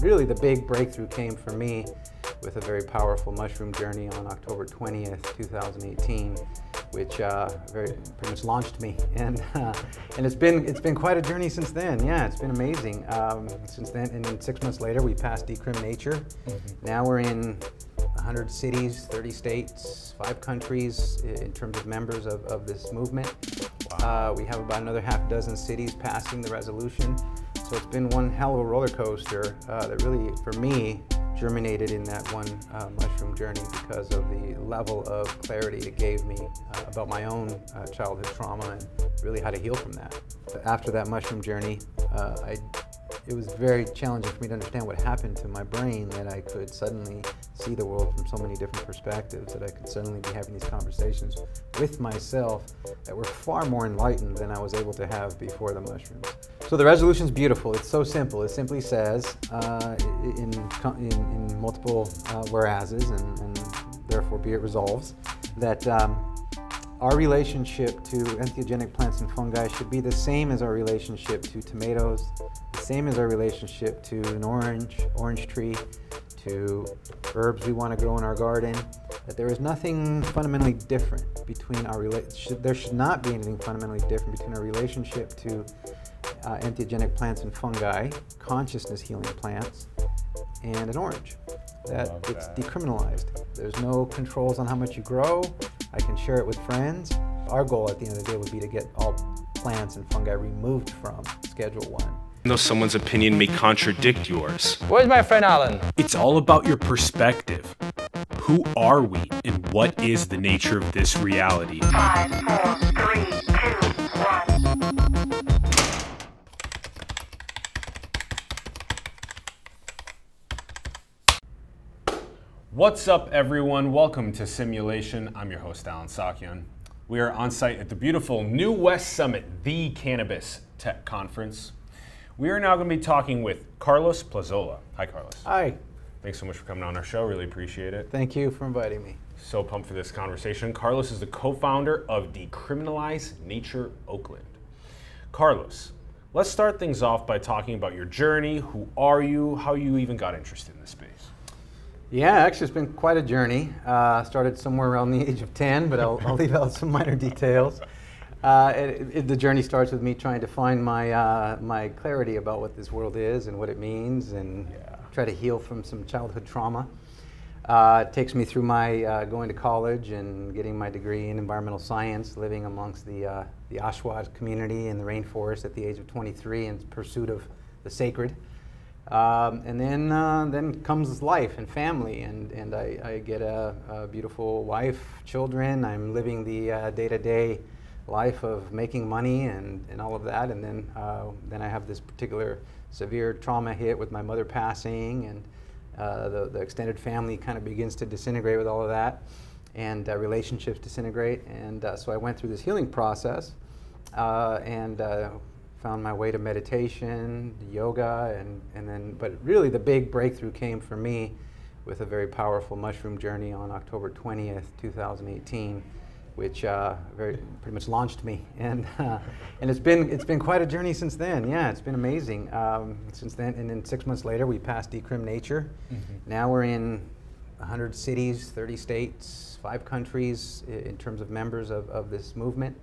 Really, the big breakthrough came for me with a very powerful mushroom journey on October 20th, 2018, which uh, very pretty much launched me, and uh, and it's been it's been quite a journey since then. Yeah, it's been amazing um, since then. And then six months later, we passed Decrim Nature. Mm-hmm. Now we're in 100 cities, 30 states, five countries in terms of members of, of this movement. Wow. Uh, we have about another half dozen cities passing the resolution. So it's been one hell of a roller coaster uh, that really, for me, germinated in that one uh, mushroom journey because of the level of clarity it gave me uh, about my own uh, childhood trauma and really how to heal from that. After that mushroom journey, uh, I it was very challenging for me to understand what happened to my brain that I could suddenly see the world from so many different perspectives, that I could suddenly be having these conversations with myself that were far more enlightened than I was able to have before the mushrooms. So the resolution is beautiful. It's so simple. It simply says uh, in, in, in, multiple uh, whereases and, and, therefore be it resolves that um, our relationship to entheogenic plants and fungi should be the same as our relationship to tomatoes, the same as our relationship to an orange, orange tree, to herbs we want to grow in our garden, that there is nothing fundamentally different between our relationship. There should not be anything fundamentally different between our relationship to uh, entheogenic plants and fungi, consciousness healing plants, and an orange. That it's decriminalized. There's no controls on how much you grow. I can share it with friends. Our goal at the end of the day would be to get all plants and fungi removed from Schedule 1. Though someone's opinion may contradict yours. Where's my friend Alan? It's all about your perspective. Who are we and what is the nature of this reality? Five, four, What's up, everyone? Welcome to Simulation. I'm your host, Allen Saakyan. We are on site at the beautiful New West Summit, the Cannabis Tech Conference. We are now going to be talking with Carlos Plazola. Hi, Carlos. Hi. Thanks so much for coming on our show. Really appreciate it. Thank you for inviting me. So pumped for this conversation. Carlos is the co founder of Decriminalize Nature Oakland. Carlos, let's start things off by talking about your journey. Who are you? How you even got interested in this space? Yeah, actually, it's been quite a journey. Uh, started somewhere around the age of 10, but I'll, I'll leave out some minor details. Uh, it, it, the journey starts with me trying to find my, uh, my clarity about what this world is and what it means and yeah. try to heal from some childhood trauma. Uh, it takes me through my uh, going to college and getting my degree in environmental science, living amongst the, uh, the Achuar community in the rainforest at the age of 23 in pursuit of the sacred. Um, and then, uh, then comes life and family, and, and I, I get a, a, beautiful wife, children. I'm living the day to day life of making money and, and all of that. And then, uh, then I have this particular severe trauma hit with my mother passing, and uh, the, the extended family kind of begins to disintegrate with all of that, and uh, relationships disintegrate. And uh, so I went through this healing process uh, and found my way to meditation, yoga, and, and then, but really the big breakthrough came for me with a very powerful mushroom journey on October 20th, 2018, which uh, very pretty much launched me, and uh, and it's been it's been quite a journey since then. Yeah, it's been amazing um, since then. And then six months later, we passed Decrim Nature. Mm-hmm. Now we're in 100 cities, 30 states, five countries in terms of members of, of this movement.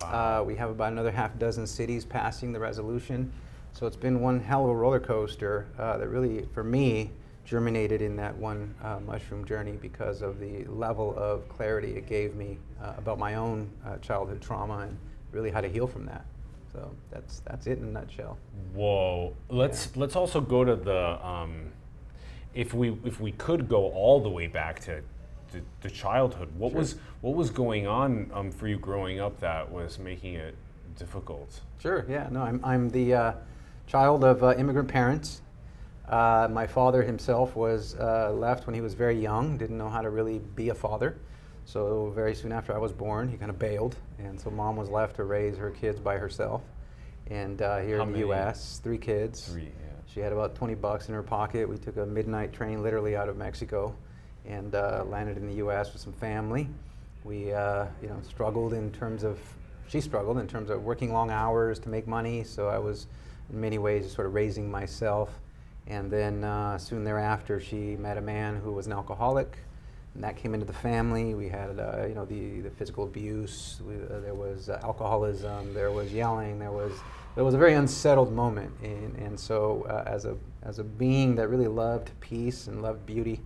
Wow. Uh, we have about another half dozen cities passing the resolution. So it's been one hell of a roller coaster uh, that really, for me, germinated in that one uh, mushroom journey because of the level of clarity it gave me uh, about my own uh, childhood trauma and really how to heal from that. So that's that's it in a nutshell. Whoa! Let's yeah. let's also go to the um, if we if we could go all the way back to the, the childhood. What sure. was what was going on um, for you growing up that was making it difficult? Sure. Yeah. No, I'm I'm the uh, child of uh, immigrant parents. Uh, my father himself was uh, left when he was very young. Didn't know how to really be a father. So very soon after I was born, he kind of bailed, and so mom was left to raise her kids by herself. And uh, here how in the many? U.S., three kids. Three. Yeah. She had about 20 bucks in her pocket. We took a midnight train literally out of Mexico and uh, landed in the U.S. with some family. We, uh, you know, struggled in terms of, she struggled in terms of working long hours to make money. So I was, in many ways, sort of raising myself. And then uh, soon thereafter, she met a man who was an alcoholic, and that came into the family. We had, uh, you know, the, the physical abuse. We, uh, there was uh, alcoholism. There was yelling. There was it was a very unsettled moment. And, and so, as a as a being that really loved peace and loved beauty,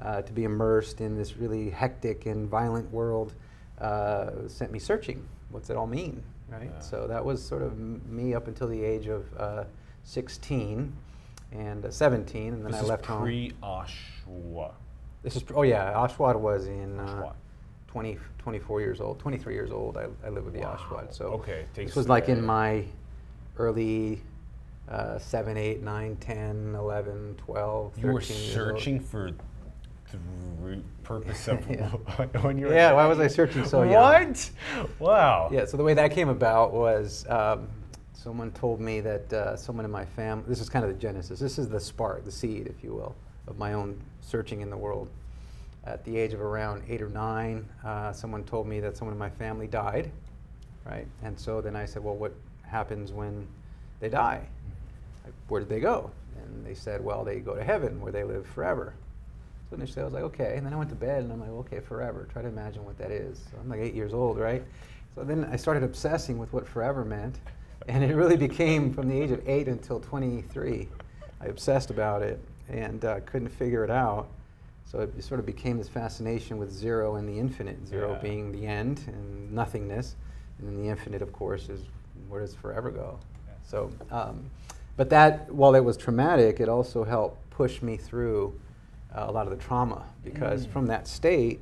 uh, to be immersed in this really hectic and violent world uh, sent me searching. What's it all mean, right? Yeah. So that was sort of me up until the age of uh, 16 and uh, 17, and then This I left home. This is pre Oshwa. This is oh yeah, Oshwad was in uh, 20, 24 years old, 23 years old. I, I lived with the Wow. Oshwad. So Okay, this was like in my early uh, 7, 8, 9, 10, 11, 12, 13 You were searching for the root purpose of Yeah. when you were. Yeah, why was I searching so young? What? Wow. Yeah, so the way that came about was um, someone told me that uh, someone in my family, this is kind of the genesis, this is the spark, the seed, if you will, of my own searching in the world. At the age of around eight or nine, uh, someone told me that someone in my family died, right? And so then I said, well, what happens when they die? Where did they go? And they said, well, they go to heaven where they live forever. So initially I was like, okay. And then I went to bed and I'm like, okay, forever. Try to imagine what that is. So I'm like eight years old, right? So then I started obsessing with what forever meant. And it really became from the age of eight until 23. I obsessed about it and uh, couldn't figure it out. So it sort of became this fascination with zero and the infinite. Zero Yeah. being the end and nothingness. And then the infinite, of course, is where does forever go? Yeah. So, um, but that, while it was traumatic, it also helped push me through uh, a lot of the trauma because Mm. from that state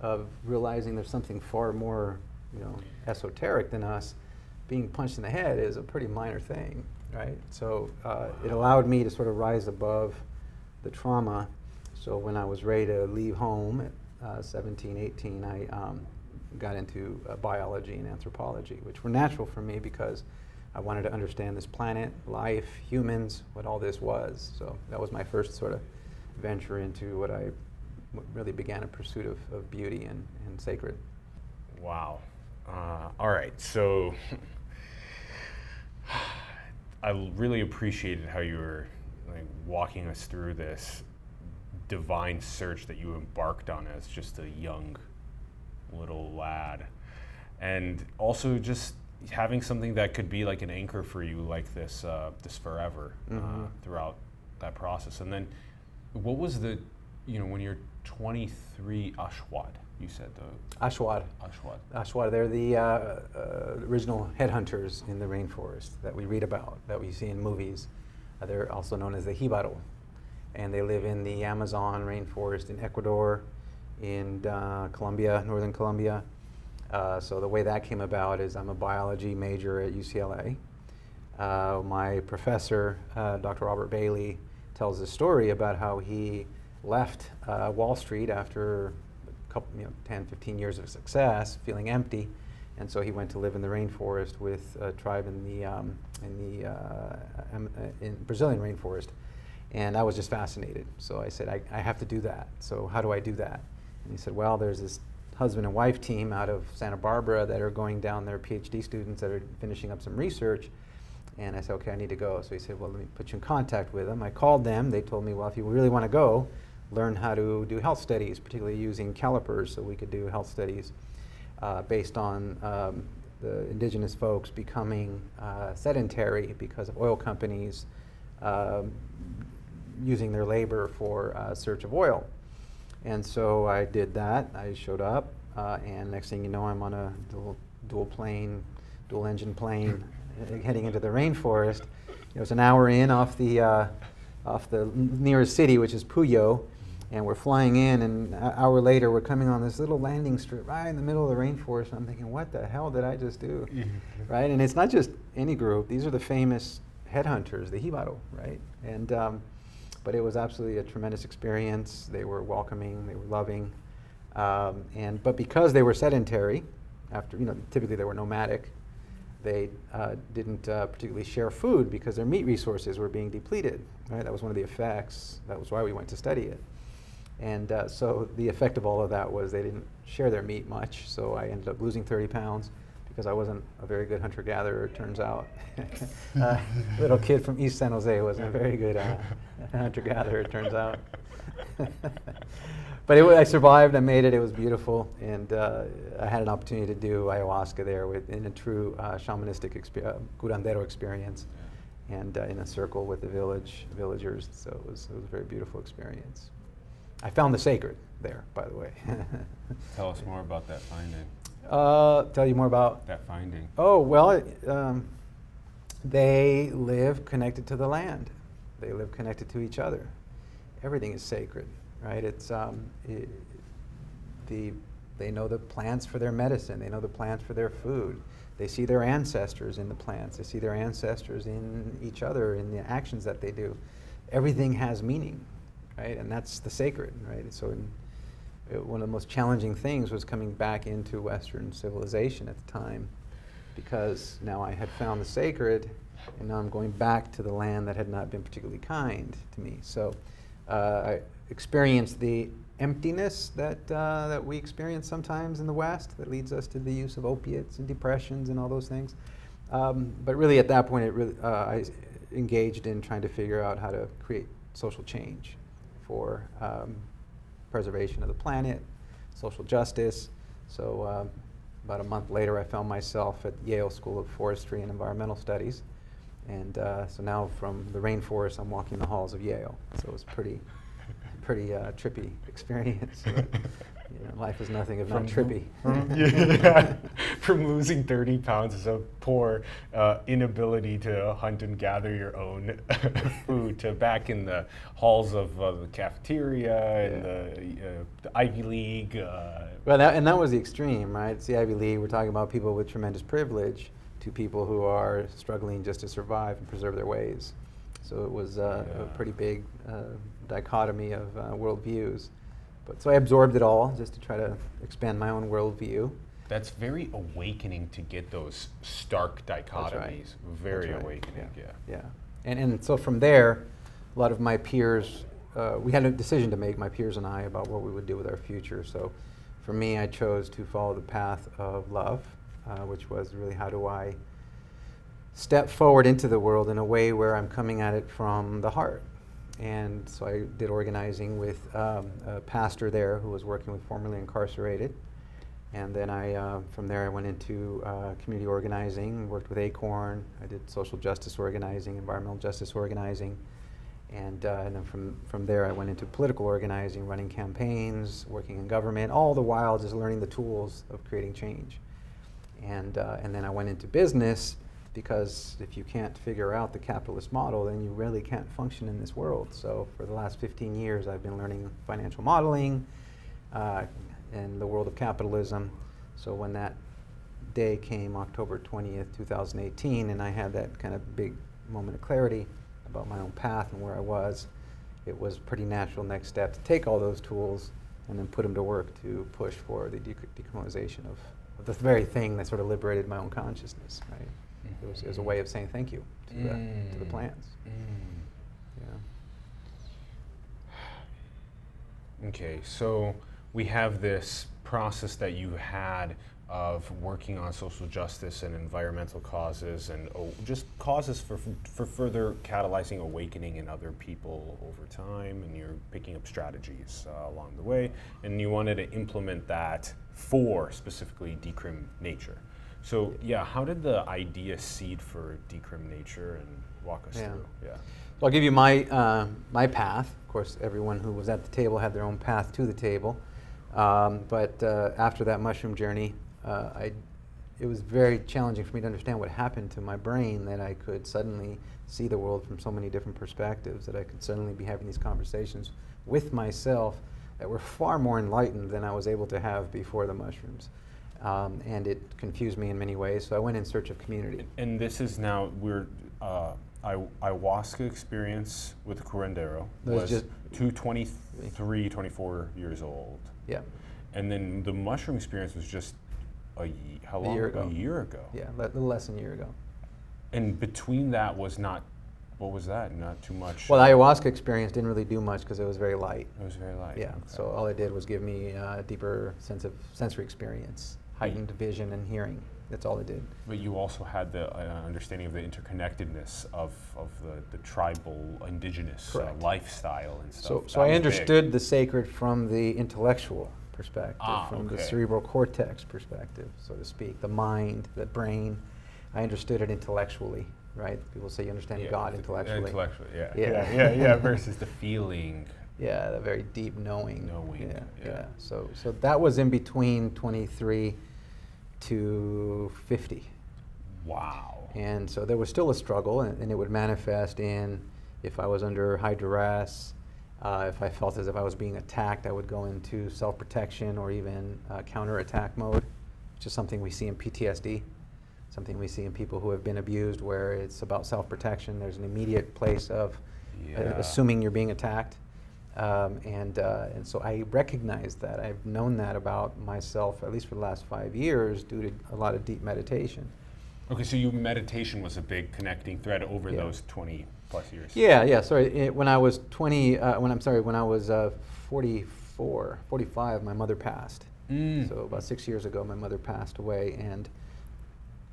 of realizing there's something far more, you know, esoteric than us, being punched in the head is a pretty minor thing, right? So uh, it allowed me to sort of rise above the trauma. So when I was ready to leave home at uh, 17, 18, I um, got into uh, biology and anthropology, which were natural for me because I wanted to understand this planet, life, humans, what all this was. So that was my first sort of venture into what I really began a pursuit of, of beauty and, and sacred. Wow. Uh, all right. So I really appreciated how you were like walking us through this divine search that you embarked on as just a young little lad, and also just having something that could be like an anchor for you, like this uh, this forever uh, Mhm. throughout that process. And then, what was the, you know, when you're 23, Ashwad, you said the Ashwad. Ashwad. Ashwad, they're the uh, uh, original headhunters in the rainforest that we read about, that we see in movies. Uh, they're also known as the Jivaro. And they live in the Amazon rainforest in Ecuador, in uh, Colombia, northern Colombia. Uh, so the way that came about is I'm a biology major at UCLA. Uh, my professor, uh, Dr. Robert Bailey, tells a story about how he left uh, Wall Street after a couple, you know, 10, 15 years of success, feeling empty, and so he went to live in the rainforest with a tribe in the um, in the uh, uh, in Brazilian rainforest, and I was just fascinated. So I said, I, I have to do that. So how do I do that? And he said, Well, there's this husband and wife team out of Santa Barbara that are going down there, PhD students that are finishing up some research. And I said, okay, I need to go. So he said, well, let me put you in contact with them. I called them. They told me, well, if you really want to go, learn how to do health studies, particularly using calipers, so we could do health studies uh, based on um, the indigenous folks becoming uh, sedentary because of oil companies um, using their labor for uh, search of oil. And so I did that. I showed up, uh, and next thing you know, I'm on a dual, dual plane, dual engine plane, heading into the rainforest. It was an hour in off the uh, off the nearest city, which is Puyo, and we're flying in. And an hour later, we're coming on this little landing strip right in the middle of the rainforest. And I'm thinking, what the hell did I just do? right? And it's not just any group. These are the famous headhunters, the Jivaro, right? And um, but it was absolutely a tremendous experience. They were welcoming, they were loving, um, and but because they were sedentary, after you know typically they were nomadic, they uh, didn't uh, particularly share food because their meat resources were being depleted. Right, that was one of the effects. That was why we went to study it. And uh, so the effect of all of that was they didn't share their meat much. So I ended up losing 30 pounds, because I wasn't a very good hunter gatherer, turns out. uh, little kid from East San Jose wasn't a very good uh, hunter gatherer, turns out. but it, I survived, I made it, it was beautiful, and uh, I had an opportunity to do ayahuasca there with, in a true uh, shamanistic expe- uh, curandero experience and uh, in a circle with the village villagers. So it was, it was a very beautiful experience. I found the sacred there, by the way. Tell us more about that finding. uh, tell you more about. That finding. Oh well, it, um, they live connected to the land. They live connected to each other. Everything is sacred, right? It's um, i the they know the plants for their medicine. They know the plants for their food. They see their ancestors in the plants. They see their ancestors in each other in the actions that they do. Everything has meaning, right? And that's the sacred, right? So in, it- one of the most challenging things was coming back into Western civilization at the time because now I had found the sacred and now I'm going back to the land that had not been particularly kind to me. So uh, I experienced the emptiness that, uh, that we experience sometimes in the West that leads us to the use of opiates and depressions and all those things. Um, but really, at that point, really, uh, I engaged in trying to figure out how to create social change for um, preservation of the planet, social justice. So, um, about a month later, I found myself at Yale School of Forestry and Environmental Studies. And uh, so now from the rainforest, I'm walking the halls of Yale. So it was pretty, pretty uh, trippy experience. But, you know, life is nothing if not trippy. From, yeah, from losing 30 pounds is a poor uh, inability to hunt and gather your own food to back in the halls of uh, the cafeteria and the, uh, the Ivy League. Uh, Well, that, and that was the extreme, right? It's the Ivy League. We're talking about people with tremendous privilege to people who are struggling just to survive and preserve their ways. So it was uh, Yeah. a pretty big uh, dichotomy of uh, worldviews. But so I absorbed it all just to try to expand my own worldview. that's very awakening to get those stark dichotomies. Right. Very right. awakening, yeah. Yeah. And, and so from there, a lot of my peers, uh, we had a decision to make, my peers and I, about what we would do with our future. So for me, I chose to follow the path of love, uh, which was really how do I step forward into the world in a way where I'm coming at it from the heart. And so I did organizing with um, a pastor there who was working with formerly incarcerated. And then I, uh, from there, I went into uh, community organizing, worked with Acorn. I did social justice organizing, environmental justice organizing. And, uh, and then from, from there, I went into political organizing, running campaigns, working in government, all the while just learning the tools of creating change. And, uh, and then I went into business because if you can't figure out the capitalist model, then you really can't function in this world. So for the last 15 years, I've been learning financial modeling uh, the world of capitalism. So when that day came, October 20th, 2018, and I had that kind of big moment of clarity about my own path and where I was, it was pretty natural next step to take all those tools and then put them to work to push for the dec- decriminalization of the very thing that sort of liberated my own consciousness, right? It, was, it was a way of saying thank you to, the, to the Mm. plants. Mm. Yeah. Okay, so we have this process that you had of working on social justice and environmental causes and oh, just causes for, for further catalyzing awakening in other people over time, and you're picking up strategies uh, along the way, and you wanted to implement that for specifically decrim nature. So yeah, how did the idea seed for decrim nature and walk us Yeah. through? Yeah. So I'll give you my, uh, my path. Of course, everyone who was at the table had their own path to the table. Um, but uh, after that mushroom journey, uh, I, it was very challenging for me to understand what happened to my brain that I could suddenly see the world from so many different perspectives, that I could suddenly be having these conversations with myself that were far more enlightened than I was able to have before the mushrooms. Um, and it confused me in many ways, so I went in search of community. And this is now we're uh, I, ayahuasca experience with curandero That was just- two, 23, 24 years old, Yeah, and then the mushroom experience was just a how A year ago. A year ago. yeah, a little less than a year ago. And between that was not what was that? Not too much. Well, the ayahuasca experience didn't really do much because it was very light. it was very light. Yeah, okay. so all it did was give me a deeper sense of sensory experience, heightened vision and hearing. That's all it did. But you also had the uh, understanding of the interconnectedness of, of the, the tribal, indigenous uh, lifestyle and stuff. So, so I was big. understood the sacred from the intellectual perspective, Ah, from the cerebral cortex perspective, so to speak, the mind, the brain. I understood it intellectually, right? People say you understand Yeah, God intellectually. Intellectually, yeah. Yeah. Yeah, yeah, yeah, versus the feeling. Yeah, the very deep knowing. Knowing, Yeah, yeah. yeah. So, so that was in between 23 to 50. Wow. And so there was still a struggle, and, and it would manifest in if I was under high duress, uh, if I felt as if I was being attacked, I would go into self protection or even uh, counterattack mode, which is something we see in PTSD, something we see in people who have been abused, where it's about self protection. There's an immediate place of uh, assuming you're being attacked. Um, and, uh, and so I recognize that. I've known that about myself, at least for the last five years, due to a lot of deep meditation. Okay, so you meditation was a big connecting thread over Yeah. those 20 plus years. Yeah, yeah. Sorry, it, when I was 20, uh, when I'm sorry, when I was uh, 44, 45, my mother passed. Mm. So about six years ago, my mother passed away, and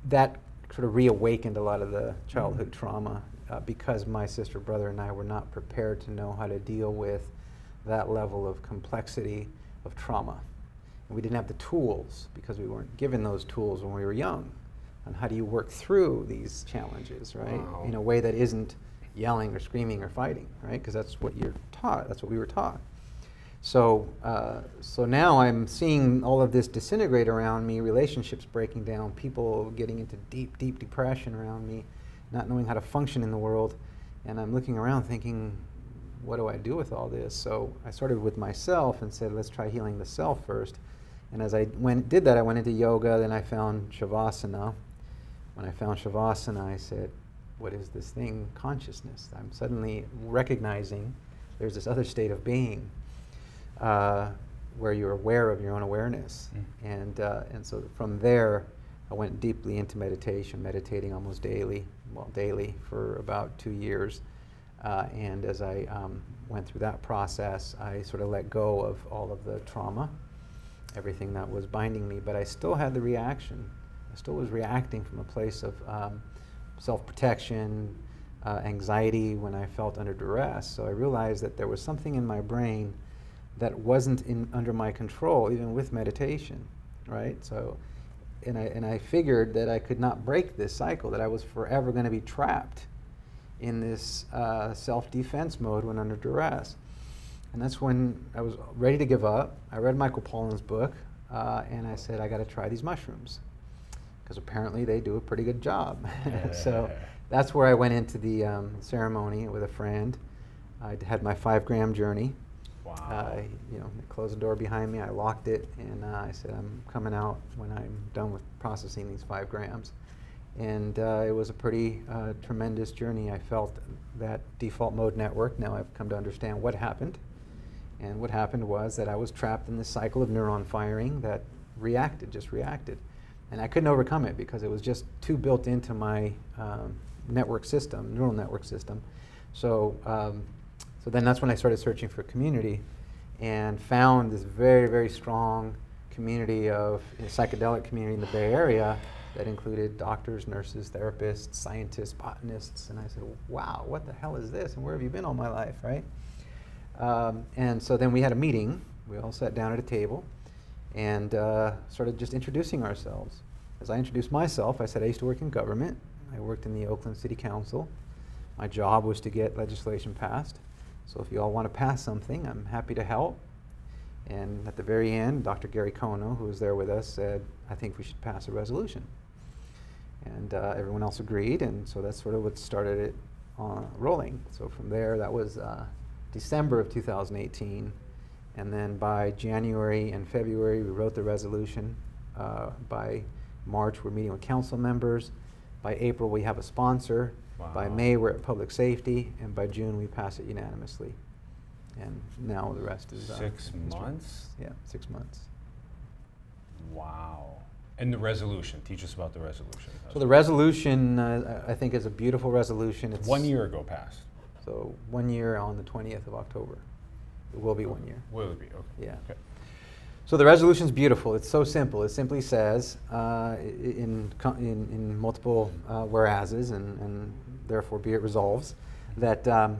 that sort of reawakened a lot of the childhood Mm. trauma uh, because my sister, brother, and I were not prepared to know how to deal with that level of complexity of trauma. And we didn't have the tools because we weren't given those tools when we were young. On how do you work through these challenges, right? Wow. In a way that isn't yelling or screaming or fighting, right? Because that's what you're taught. That's what we were taught. So, uh, so now I'm seeing all of this disintegrate around me, relationships breaking down, people getting into deep, deep depression around me, not knowing how to function in the world. And I'm looking around thinking, what do I do with all this? So I started with myself and said, let's try healing the self first. And as I went, did that, I went into yoga, then I found Shavasana. When I found Shavasana, I said, what is this thing? Consciousness. I'm suddenly recognizing there's this other state of being uh, where you're aware of your own awareness. Mm. And, uh, and so from there, I went deeply into meditation, meditating almost daily, well, daily for about two years. Uh, and as I um, went through that process, I sort of let go of all of the trauma, everything that was binding me, but I still had the reaction. I still was reacting from a place of um, self protection, uh, anxiety when I felt under duress. So I realized that there was something in my brain that wasn't in, under my control, even with meditation, right? So, and I, and I figured that I could not break this cycle, that I was forever going to be trapped in this uh, self defense mode when under duress. And that's when I was ready to give up. I read Michael Pollan's book, uh, and I said, I got to try these mushrooms. Because apparently they do a pretty good job. so that's where I went into the um, ceremony with a friend. I had my five gram journey. Wow. I, you know, they closed the door behind me. I locked it, and uh, I said, "I'm coming out when I'm done with processing these five grams." And uh, it was a pretty uh, tremendous journey. I felt that default mode network. Now I've come to understand what happened, and what happened was that I was trapped in this cycle of neuron firing that reacted, just reacted, and I couldn't overcome it because it was just too built into my um, network system, neural network system. So. Um, so then that's when I started searching for community and found this very, very strong community of psychedelic community in the Bay Area that included doctors, nurses, therapists, scientists, botanists. And I said, wow, what the hell is this? And where have you been all my life, right? Um, and so then we had a meeting. We all sat down at a table and uh, started just introducing ourselves. As I introduced myself, I said I used to work in government. I worked in the Oakland City Council. My job was to get legislation passed. So if you all want to pass something, I'm happy to help. And at the very end, Dr. Gary Kono, who was there with us, said, I think we should pass a resolution. And uh, everyone else agreed, and so that's sort of what started it uh, rolling. So from there, that was uh, December of 2018. And then by January and February, we wrote the resolution. Uh, by March, we're meeting with council members. By April, we have a sponsor. By May, we're at public safety, and by June, we pass it unanimously. And now the rest is uh, Six months? Yeah, six months. Wow. And the resolution. Teach us about the resolution. So the resolution, uh, I I think, is a beautiful resolution. It's one year ago passed. So one year on the 20th of October. It will be one year. Will it be? Okay. Yeah. Okay. So the resolution is beautiful. It's so simple. It simply says, uh, in, in, in multiple uh, whereases, and, and therefore be it resolves, that um,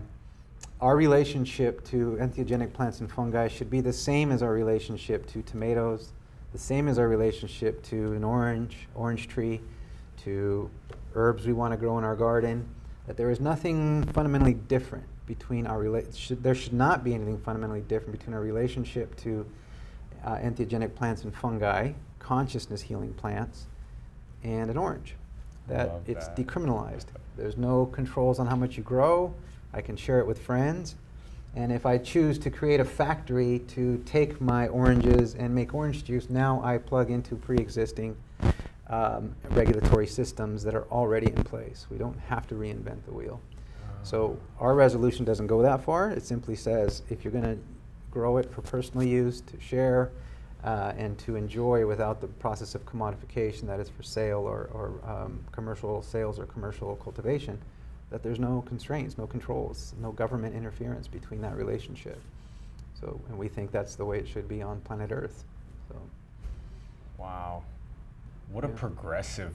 our relationship to entheogenic plants and fungi should be the same as our relationship to tomatoes, the same as our relationship to an orange, orange tree, to herbs we want to grow in our garden. That there is nothing fundamentally different between our rela- should, there should not be anything fundamentally different between our relationship to uh, entheogenic plants and fungi, consciousness healing plants, and an orange. That Love it's that. decriminalized. There's no controls on how much you grow. I can share it with friends. And if I choose to create a factory to take my oranges and make orange juice, now I plug into pre existing um, regulatory systems that are already in place. We don't have to reinvent the wheel. So our resolution doesn't go that far. It simply says if you're going to grow it for personal use, to share, uh, and to enjoy without the process of commodification that is for sale or, or um, commercial sales or commercial cultivation, that there's no constraints, no controls, no government interference between that relationship. So, and we think that's the way it should be on planet Earth. So, Wow. What a progressive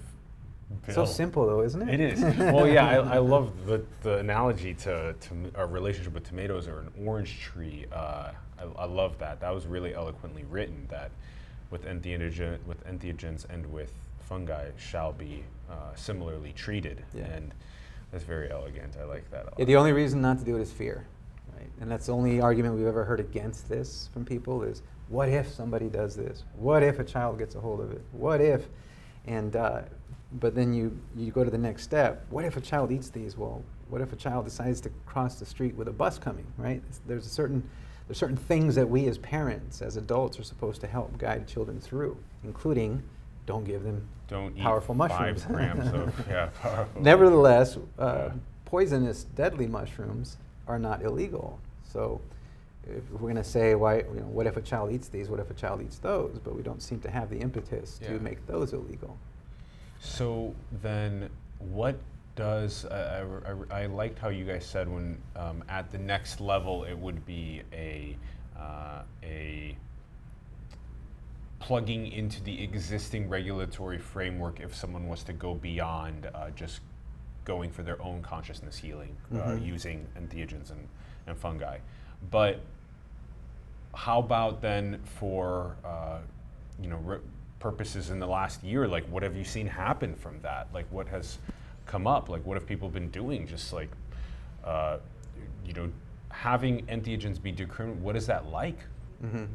bill. so simple though, isn't it? It is. well, yeah, I, I love the, the analogy to, to our relationship with tomatoes or an orange tree. Uh, I, I love that. That was really eloquently written. That with entheogen, with entheogens and with fungi shall be uh, similarly treated, Yeah. and that's very elegant. I like that. Yeah, the only reason not to do it is fear, right? And that's the only argument we've ever heard against this from people is, what if somebody does this? What if a child gets a hold of it? What if? And uh, but then you you go to the next step. What if a child eats these? Well, what if a child decides to cross the street with a bus coming? Right? There's a certain there's certain things that we as parents, as adults, are supposed to help guide children through, including don't give them Don't eat powerful mushrooms. Five grams of yeah. Powerful. Nevertheless, uh, Yeah. poisonous, deadly mushrooms are not illegal. So, if we're going to say, why, you know, what if a child eats these? What if a child eats those? But we don't seem to have the impetus Yeah. to make those illegal. So then, what does I, I, I liked how you guys said when um, at the next level it would be a uh, a plugging into the existing regulatory framework if someone was to go beyond uh, just going for their own consciousness healing uh, Mhm. using entheogens and, and fungi. But how about then for uh, you know re- purposes in the last year? Like, what have you seen happen from that? Like, what has come up? Like, what have people been doing? Just like, uh, you know, having entheogens be decriminalized. What is that like? hmm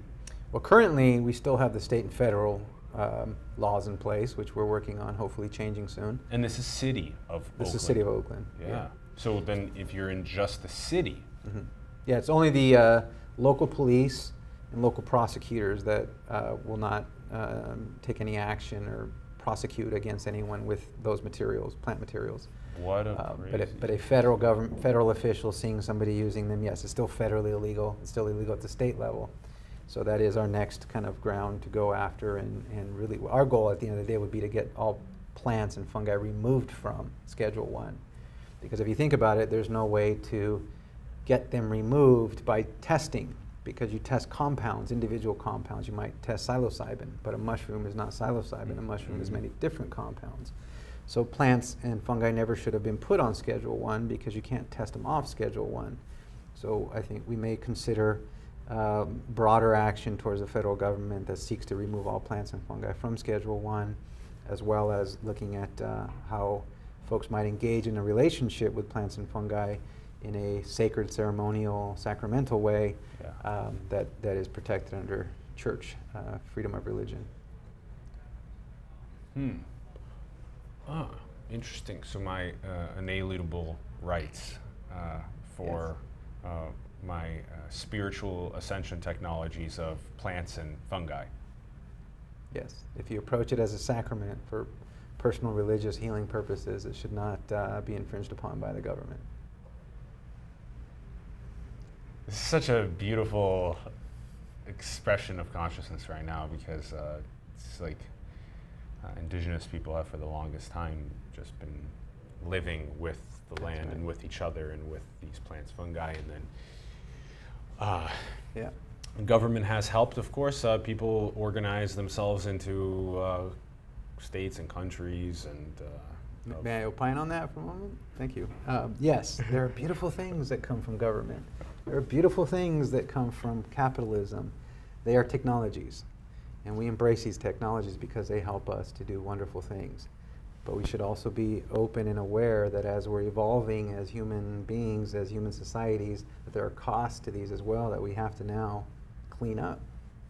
Well, currently, we still have the state and federal um, laws in place, which we're working on, hopefully changing soon. And this is city of This Oakland. is city of Oakland. Yeah. So then, if you're in just the city, Mhm. Yeah, it's only the uh, local police and local prosecutors that uh, will not um, take any action or prosecute against anyone with those materials, plant materials. what a Uh, crazy. but, a, but a federal government, federal official seeing somebody using them, yes, it's still federally illegal. It's still illegal at the state level. So that is our next kind of ground to go after, and, and really, our goal at the end of the day would be to get all plants and fungi removed from Schedule One, because if you think about it, there's no way to get them removed by testing, because you test compounds, individual compounds. You might test psilocybin, but a mushroom is not psilocybin. A mushroom is Mhm. many different compounds. So plants and fungi never should have been put on Schedule One because you can't test them off Schedule One. So I think we may consider um, broader action towards the federal government that seeks to remove all plants and fungi from Schedule One, as well as looking at uh, how folks might engage in a relationship with plants and fungi in a sacred, ceremonial, sacramental way Yeah. um, that, that is protected under church uh, freedom of religion. Hmm. Ah, interesting. So my uh, inalienable rights uh, for uh, my uh, spiritual ascension technologies of plants and fungi. Yes, if you approach it as a sacrament for personal religious healing purposes, it should not uh, be infringed upon by the government. This is such a beautiful expression of consciousness right now because uh, it's like uh, indigenous people have for the longest time just been living with the That's land right. and with each other and with these plants, fungi, and then uh, Yeah. government has helped, of course. Uh, people organize themselves into uh, states and countries, and uh, May I opine on that for a moment? Thank you. Um, yes, there are beautiful things that come from government. There are beautiful things that come from capitalism. They are technologies. And we embrace these technologies because they help us to do wonderful things. But we should also be open and aware that as we're evolving as human beings, as human societies, that there are costs to these as well that we have to now clean up,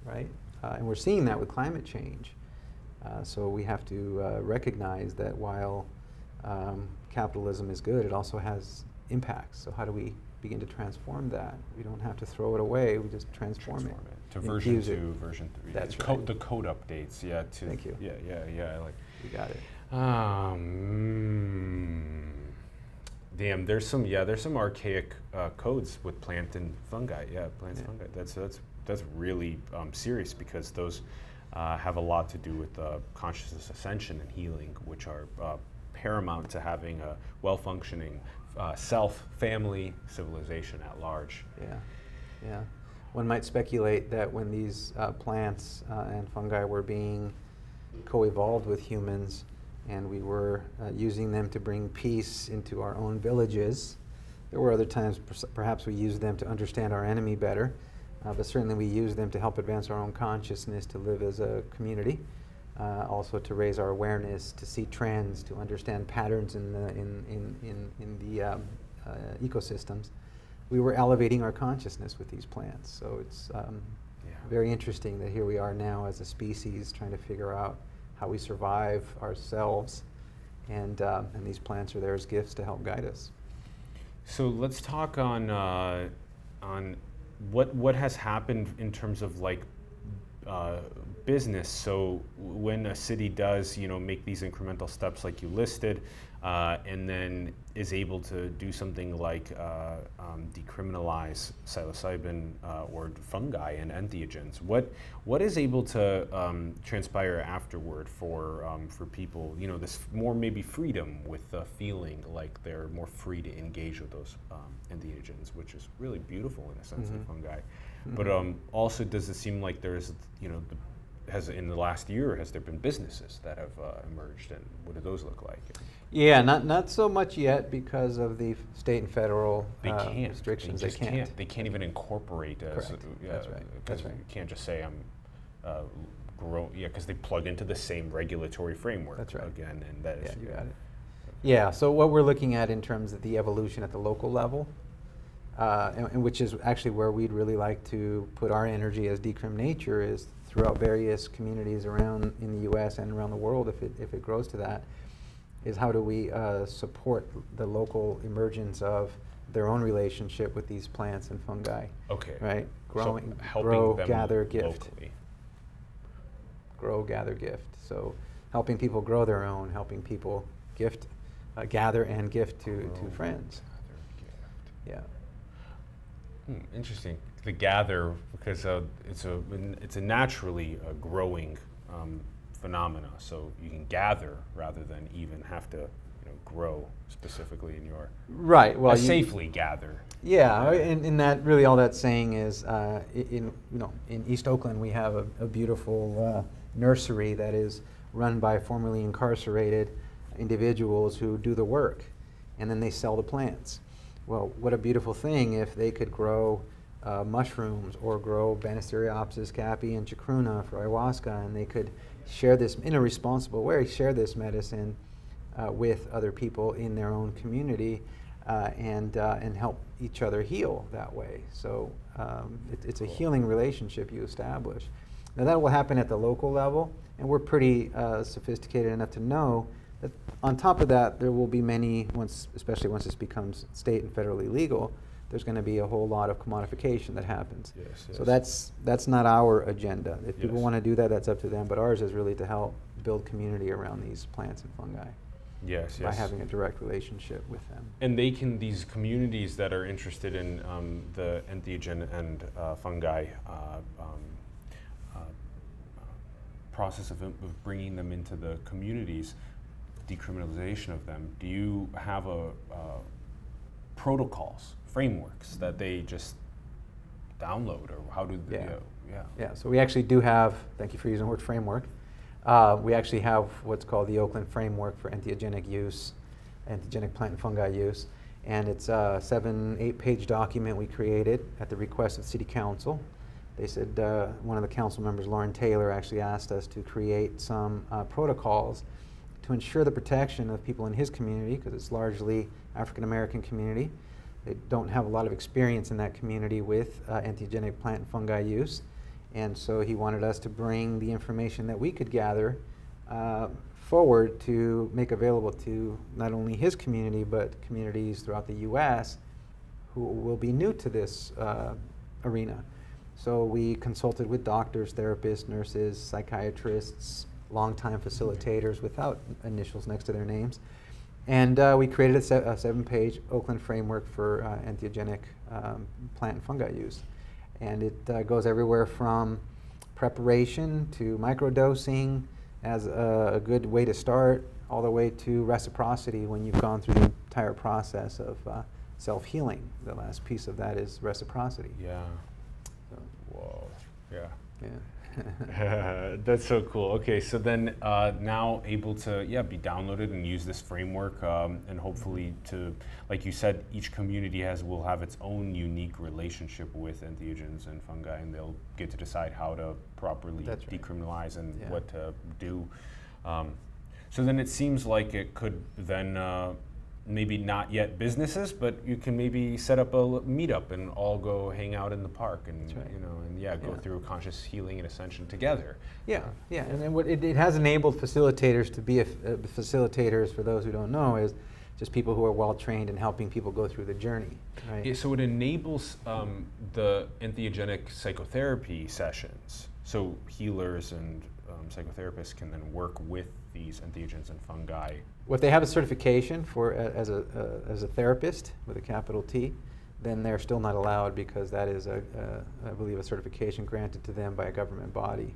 right? Uh, and we're seeing that with climate change. Uh, so we have to uh, recognize that while um, capitalism is good, it also has impacts. So how do we begin to transform that? We don't have to throw it away. We just transform, transform it. it to version infuse it. two, version three. That's co- right. the code updates, yeah. To Thank you. Yeah, yeah, yeah. I like. You got it. Um, damn, there's some yeah, there's some archaic uh, codes with plant and fungi. Yeah, plants Yeah. and fungi. That's that's that's really um, serious because those uh, have a lot to do with uh, consciousness ascension and healing, which are uh, paramount to having a well-functioning uh, self, family, civilization at large. Yeah, yeah. One might speculate that when these uh, plants uh, and fungi were being co-evolved with humans, and we were uh, using them to bring peace into our own villages, there were other times perhaps we used them to understand our enemy better, uh, but certainly we used them to help advance our own consciousness to live as a community. Uh, also to raise our awareness, to see trends, to understand patterns in the, in, in, in, in the um, uh, ecosystems we were elevating our consciousness with these plants. So it's um, Yeah. very interesting that here we are now as a species trying to figure out how we survive ourselves, and uh, and these plants are there as gifts to help guide us. So let's talk on uh, on what what has happened in terms of like uh, business. So when a city does, you know, make these incremental steps like you listed, uh, and then is able to do something like uh, um, decriminalize psilocybin uh, or fungi and entheogens, what what is able to um, transpire afterward for um, for people? You know, this more maybe freedom with the feeling like they're more free to engage with those um, entheogens, which is really beautiful in a sense Mhm. of fungi. But um, also, does it seem like there's, you know, the, has in the last year has there been businesses that have uh, emerged, and what do those look like? Yeah, not not so much yet because of the state and federal They uh, can't. restrictions. They, They, just can't. They can't even incorporate as. Correct. yeah, That's right. That's 'cause right. You can't just say I'm. Uh, grow, yeah, because they plug into the same regulatory framework That's right. again, and that is Yeah, you got it. Yeah, so what we're looking at in terms of the evolution at the local level, uh, and, and which is actually where we'd really like to put our energy as Decrim Nature is throughout various communities around in the U.S. and around the world, if it, if it grows to that, is how do we uh, support the local emergence of their own relationship with these plants and fungi, Okay. right? Growing, so helping grow, them gather, gift locally. grow, gather, gift. So helping people grow their own, helping people gift, uh, gather and gift to, Grow, to friends. gather, gift. Yeah. Hmm, interesting. The gather because uh, it's a it's a naturally uh, growing um, phenomena. So you can gather rather than even have to you know grow specifically in your Right. Well, you- safely gather. Yeah, and, and that really all that's saying is uh, in you know in East Oakland we have a, a beautiful uh, nursery that is run by formerly incarcerated individuals who do the work, and then they sell the plants. Well, what a beautiful thing if they could grow uh, mushrooms or grow Banisteriopsis caapi and chacruna for ayahuasca, and they could share this in a responsible way, share this medicine uh, with other people in their own community uh, and, uh, and help each other heal that way. So um, it, it's a healing relationship you establish. Now that will happen at the local level, and we're pretty uh, sophisticated enough to know that on top of that, there will be many, once, especially once this becomes state and federally legal, there's going to be a whole lot of commodification that happens. Yes, So that's, that's not our agenda. If people want to do that, that's up to them, but ours is really to help build community around these plants and fungi Yes, by yes. having a direct relationship with them. And they can, these communities that are interested in um, the entheogen and uh, fungi uh, um, uh, uh, process of, of bringing them into the communities, decriminalization of them, do you have a, uh, protocols, frameworks that they just download, or how do they? Yeah. Uh, yeah. Yeah, so we actually do have, thank you for using the word framework. Uh, we actually have what's called the Oakland Framework for Entheogenic Use, Entheogenic Plant and Fungi Use. And it's a seven, eight page document we created at the request of City Council. They said, uh, one of the council members, Loren Taylor, actually asked us to create some uh, protocols to ensure the protection of people in his community, because it's largely African American community. They don't have a lot of experience in that community with uh, entheogenic plant and fungi use. And so he wanted us to bring the information that we could gather uh, forward to make available to not only his community, but communities throughout the U.S. who will be new to this uh, arena. So we consulted with doctors, therapists, nurses, psychiatrists, longtime facilitators without initials next to their names. And uh, we created a, se- a seven-page Oakland framework for uh, entheogenic um, plant and fungi use. And it uh, goes everywhere from preparation to microdosing as a, a good way to start, all the way to reciprocity when you've gone through the entire process of uh, self-healing. The last piece of that is reciprocity. Yeah. So, Whoa. Yeah. yeah. That's so cool. Okay, so then uh, now able to yeah be downloaded and use this framework, um, and hopefully to like you said, each community has will have its own unique relationship with entheogens and fungi, and they'll get to decide how to properly right. decriminalize and Yeah. what to do. Um, so then it seems like it could then. Uh, Maybe not yet businesses, but you can maybe set up a meetup and all go hang out in the park and right. you know and yeah, go Yeah. through conscious healing and ascension together. Yeah, yeah, and then what it, it has enabled facilitators to be a, uh, facilitators. For those who don't know, is just people who are well trained in helping people go through the journey, right? Yeah, so it enables um, the entheogenic psychotherapy sessions. So healers and um, psychotherapists can then work with these entheogens and fungi. Well, if they have a certification for a, as a uh, as a therapist with a capital T, then they're still not allowed because that is a, a I believe a certification granted to them by a government body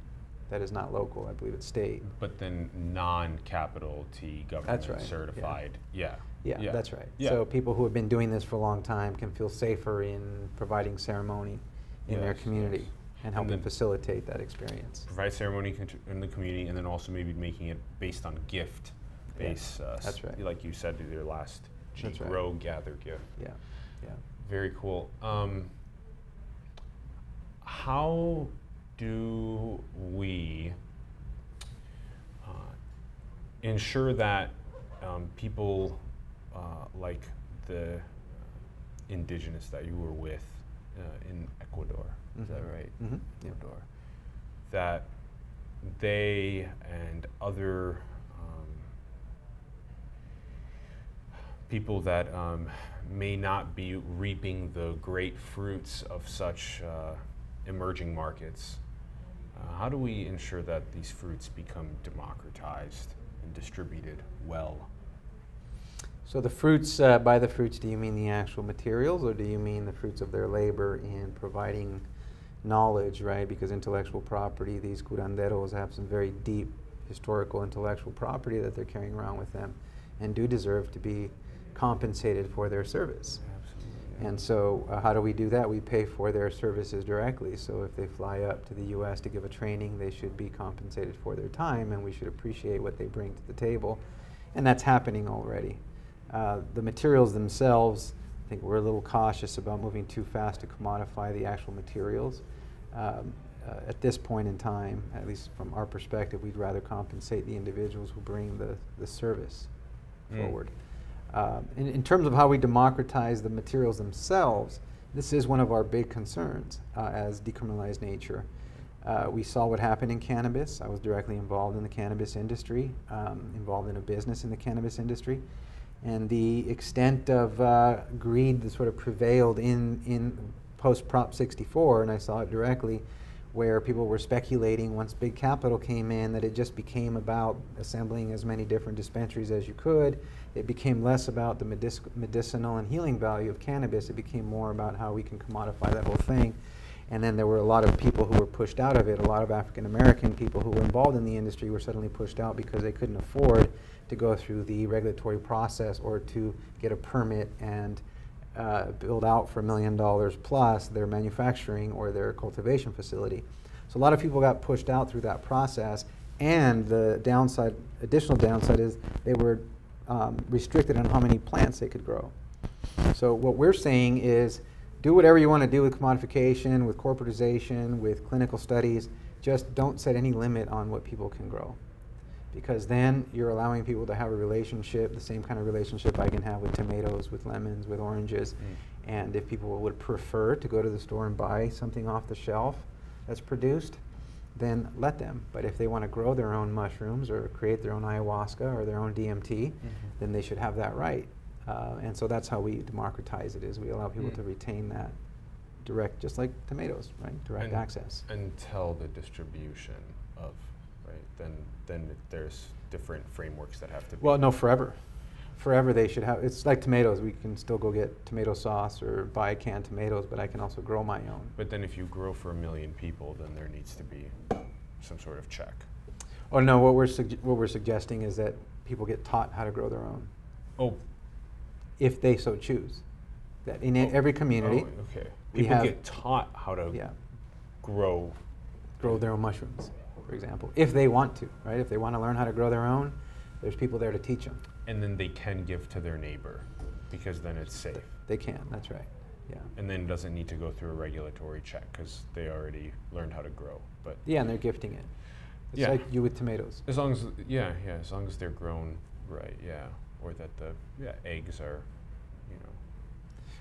that is not local. I believe it's state. But then non-capital T government right, yeah. certified. Yeah. Yeah, that's right. Yeah. So people who have been doing this for a long time can feel safer in providing ceremony in their community yes. And helping then- facilitate that experience. provide ceremony in the community, and then also maybe making it based on gift Yeah, base. Uh, that's right. Like you said, your last That's right. grow gather gift. Yeah, yeah. Very cool. Um, how do we uh, ensure that um, people uh, like the indigenous that you were with uh, in Ecuador, is that Mhm. right? Mhm, yeah. Ecuador, that they and other um, people that um, may not be reaping the great fruits of such uh, emerging markets. Uh, how do we ensure that these fruits become democratized and distributed well? So the fruits, uh, by the fruits, do you mean the actual materials, or do you mean the fruits of their labor in providing knowledge, right? Because intellectual property, these curanderos have some very deep historical intellectual property that they're carrying around with them, and do deserve to be compensated for their service. And so, uh, how do we do that? We pay for their services directly. So, if they fly up to the U.S. to give a training, they should be compensated for their time, and we should appreciate what they bring to the table. And that's happening already. Uh, the materials themselves, I think we're a little cautious about moving too fast to commodify the actual materials. Um, uh, at this point in time, at least from our perspective, we'd rather compensate the individuals who bring the, the service Mm. forward. Um, in, in terms of how we democratize the materials themselves, this is one of our big concerns uh, as decriminalized nature. Uh, we saw what happened in cannabis. I was directly involved in the cannabis industry, um, involved in a business in the cannabis industry. And the extent of uh, greed that sort of prevailed in, in post Prop 64, and I saw it directly, where people were speculating once big capital came in that it just became about assembling as many different dispensaries as you could. It became less about the medic- medicinal and healing value of cannabis. It became more about how we can commodify that whole thing. And then there were a lot of people who were pushed out of it. A lot of African American people who were involved in the industry were suddenly pushed out because they couldn't afford to go through the regulatory process or to get a permit and uh, build out for a million dollars plus their manufacturing or their cultivation facility. So a lot of people got pushed out through that process, and the downside, additional downside is they were um, restricted on how many plants they could grow. So what we're saying is, do whatever you want to do with commodification, with corporatization, with clinical studies. Just don't set any limit on what people can grow, because then you're allowing people to have a relationship, the same kind of relationship I can have with tomatoes, with lemons, with oranges. And if people would prefer to go to the store and buy something off the shelf that's produced, then let them. But if they want to grow their own mushrooms or create their own ayahuasca or their own DMT, then they should have that right. Uh, and so that's how we democratize it. Is we allow people Mm. to retain that direct, just like tomatoes, right? Direct And- access. Until the distribution of? Then, then there's different frameworks that have to be. Well, no, forever. Forever they should have. It's like tomatoes. We can still go get tomato sauce or buy canned tomatoes, but I can also grow my own. But then if you grow for a million people, then there needs to be some sort of check. Oh no, what we're what we're suggesting is that people get taught how to grow their own, Oh. if they so choose. That in e- oh. every community, Oh, okay. People get taught how to yeah, grow. grow their own mushrooms, for example, if they want to, right? If they want to learn how to grow their own, there's people there to teach them. And then they can give to their neighbor because then it's safe. They can. That's right. Yeah. And then doesn't need to go through a regulatory check because they already learned how to grow. But Yeah, and they're gifting it. It's Yeah. like you with tomatoes. as long as, yeah, yeah, as long as they're grown right, yeah. Or that the yeah, eggs are, you know.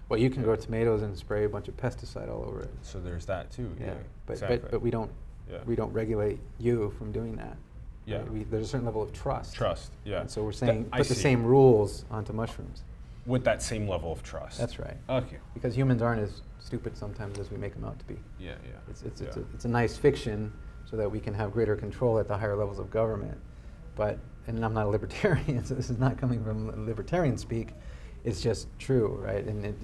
Well, you can grow tomatoes and spray a bunch of pesticide all over it. So there's that too. Yeah, Yeah, but, exactly. but, but we don't, Yeah. we don't regulate you from doing that. Yeah. right? We, there's a certain level of trust. Trust, yeah. And so we're saying, I put the same rules onto mushrooms. With that same level of trust. That's right. Okay. Because humans aren't as stupid sometimes as we make them out to be. Yeah, yeah. It's, it's, it's, yeah. a, it's a nice fiction so that we can have greater control at the higher levels of government. But, and I'm not a libertarian, so this is not coming from libertarian speak. It's just true, right? And it,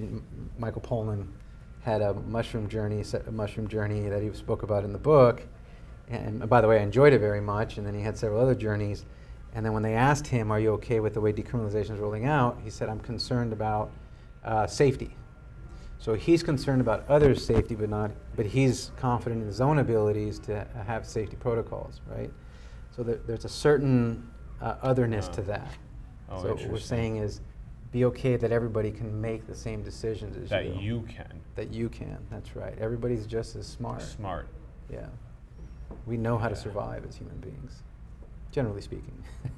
Michael Pollan had a mushroom journey, a mushroom journey that he spoke about in the book. And by the way, I enjoyed it very much. And then he had several other journeys. And then when they asked him, "Are you okay with the way decriminalization is rolling out?" He said, "I'm concerned about uh, safety." So he's concerned about others' safety, but not. But he's confident in his own abilities to have safety protocols, right? So there, there's a certain uh, otherness Ah. to that. Oh, so what we're saying is, be okay that everybody can make the same decisions as that you. you can. That you can. That's right. Everybody's just as smart. Smart. Yeah. We know how to survive as human beings, generally speaking.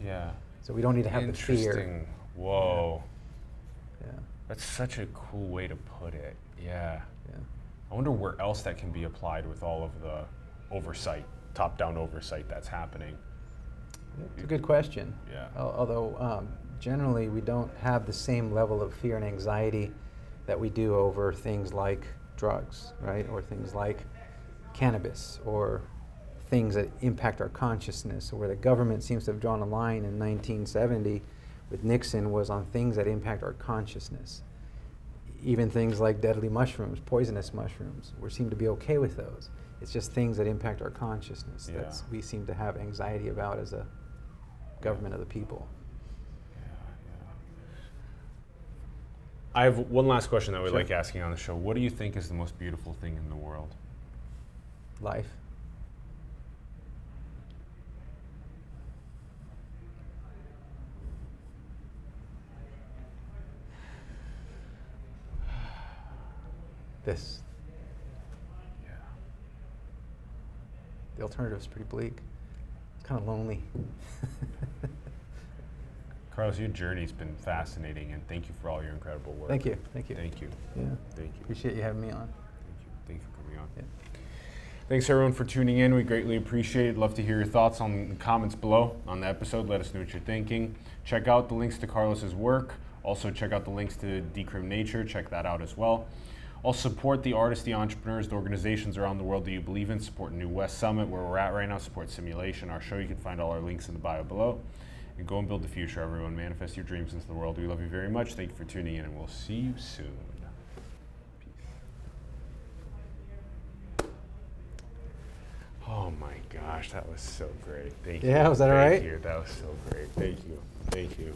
Yeah. so we don't need to have the fear. Interesting. Whoa. Yeah. That's such a cool way to put it. Yeah. Yeah. I wonder where else that can be applied with all of the oversight, top-down oversight that's happening. It's a good question. Yeah. Although um, generally we don't have the same level of fear and anxiety that we do over things like drugs, right? Or things like cannabis or things that impact our consciousness, where the government seems to have drawn a line in 1970 with Nixon was on things that impact our consciousness. Even things like deadly mushrooms, poisonous mushrooms, we seem to be okay with those. It's just things that impact our consciousness Yeah. that we seem to have anxiety about as a government of the people. Yeah, yeah. I have one last question that we Sure. like asking on the show. What do you think is the most beautiful thing in the world? Life. This. Yeah. The alternative is pretty bleak. It's kind of lonely. Carlos, your journey's been fascinating, and thank you for all your incredible work. Thank you. Thank you. Thank you. Yeah. Thank you. Appreciate you having me on. Thank you. Thank you for coming on. Yeah. Thanks everyone for tuning in. We greatly appreciate it. Love to hear your thoughts on the comments below on the episode. Let us know what you're thinking. Check out the links to Carlos's work. Also check out the links to Decrim Nature. Check that out as well. Also support the artists, the entrepreneurs, the organizations around the world that you believe in. Support New West Summit, where we're at right now. Support Simulation, our show. You can find all our links in the bio below. And go and build the future, everyone. Manifest your dreams into the world. We love you very much. Thank you for tuning in, and we'll see you soon. Peace. Oh my gosh, that was so great. Thank you. Yeah, was that all Thank right? you. That was so great. Thank you. Thank you.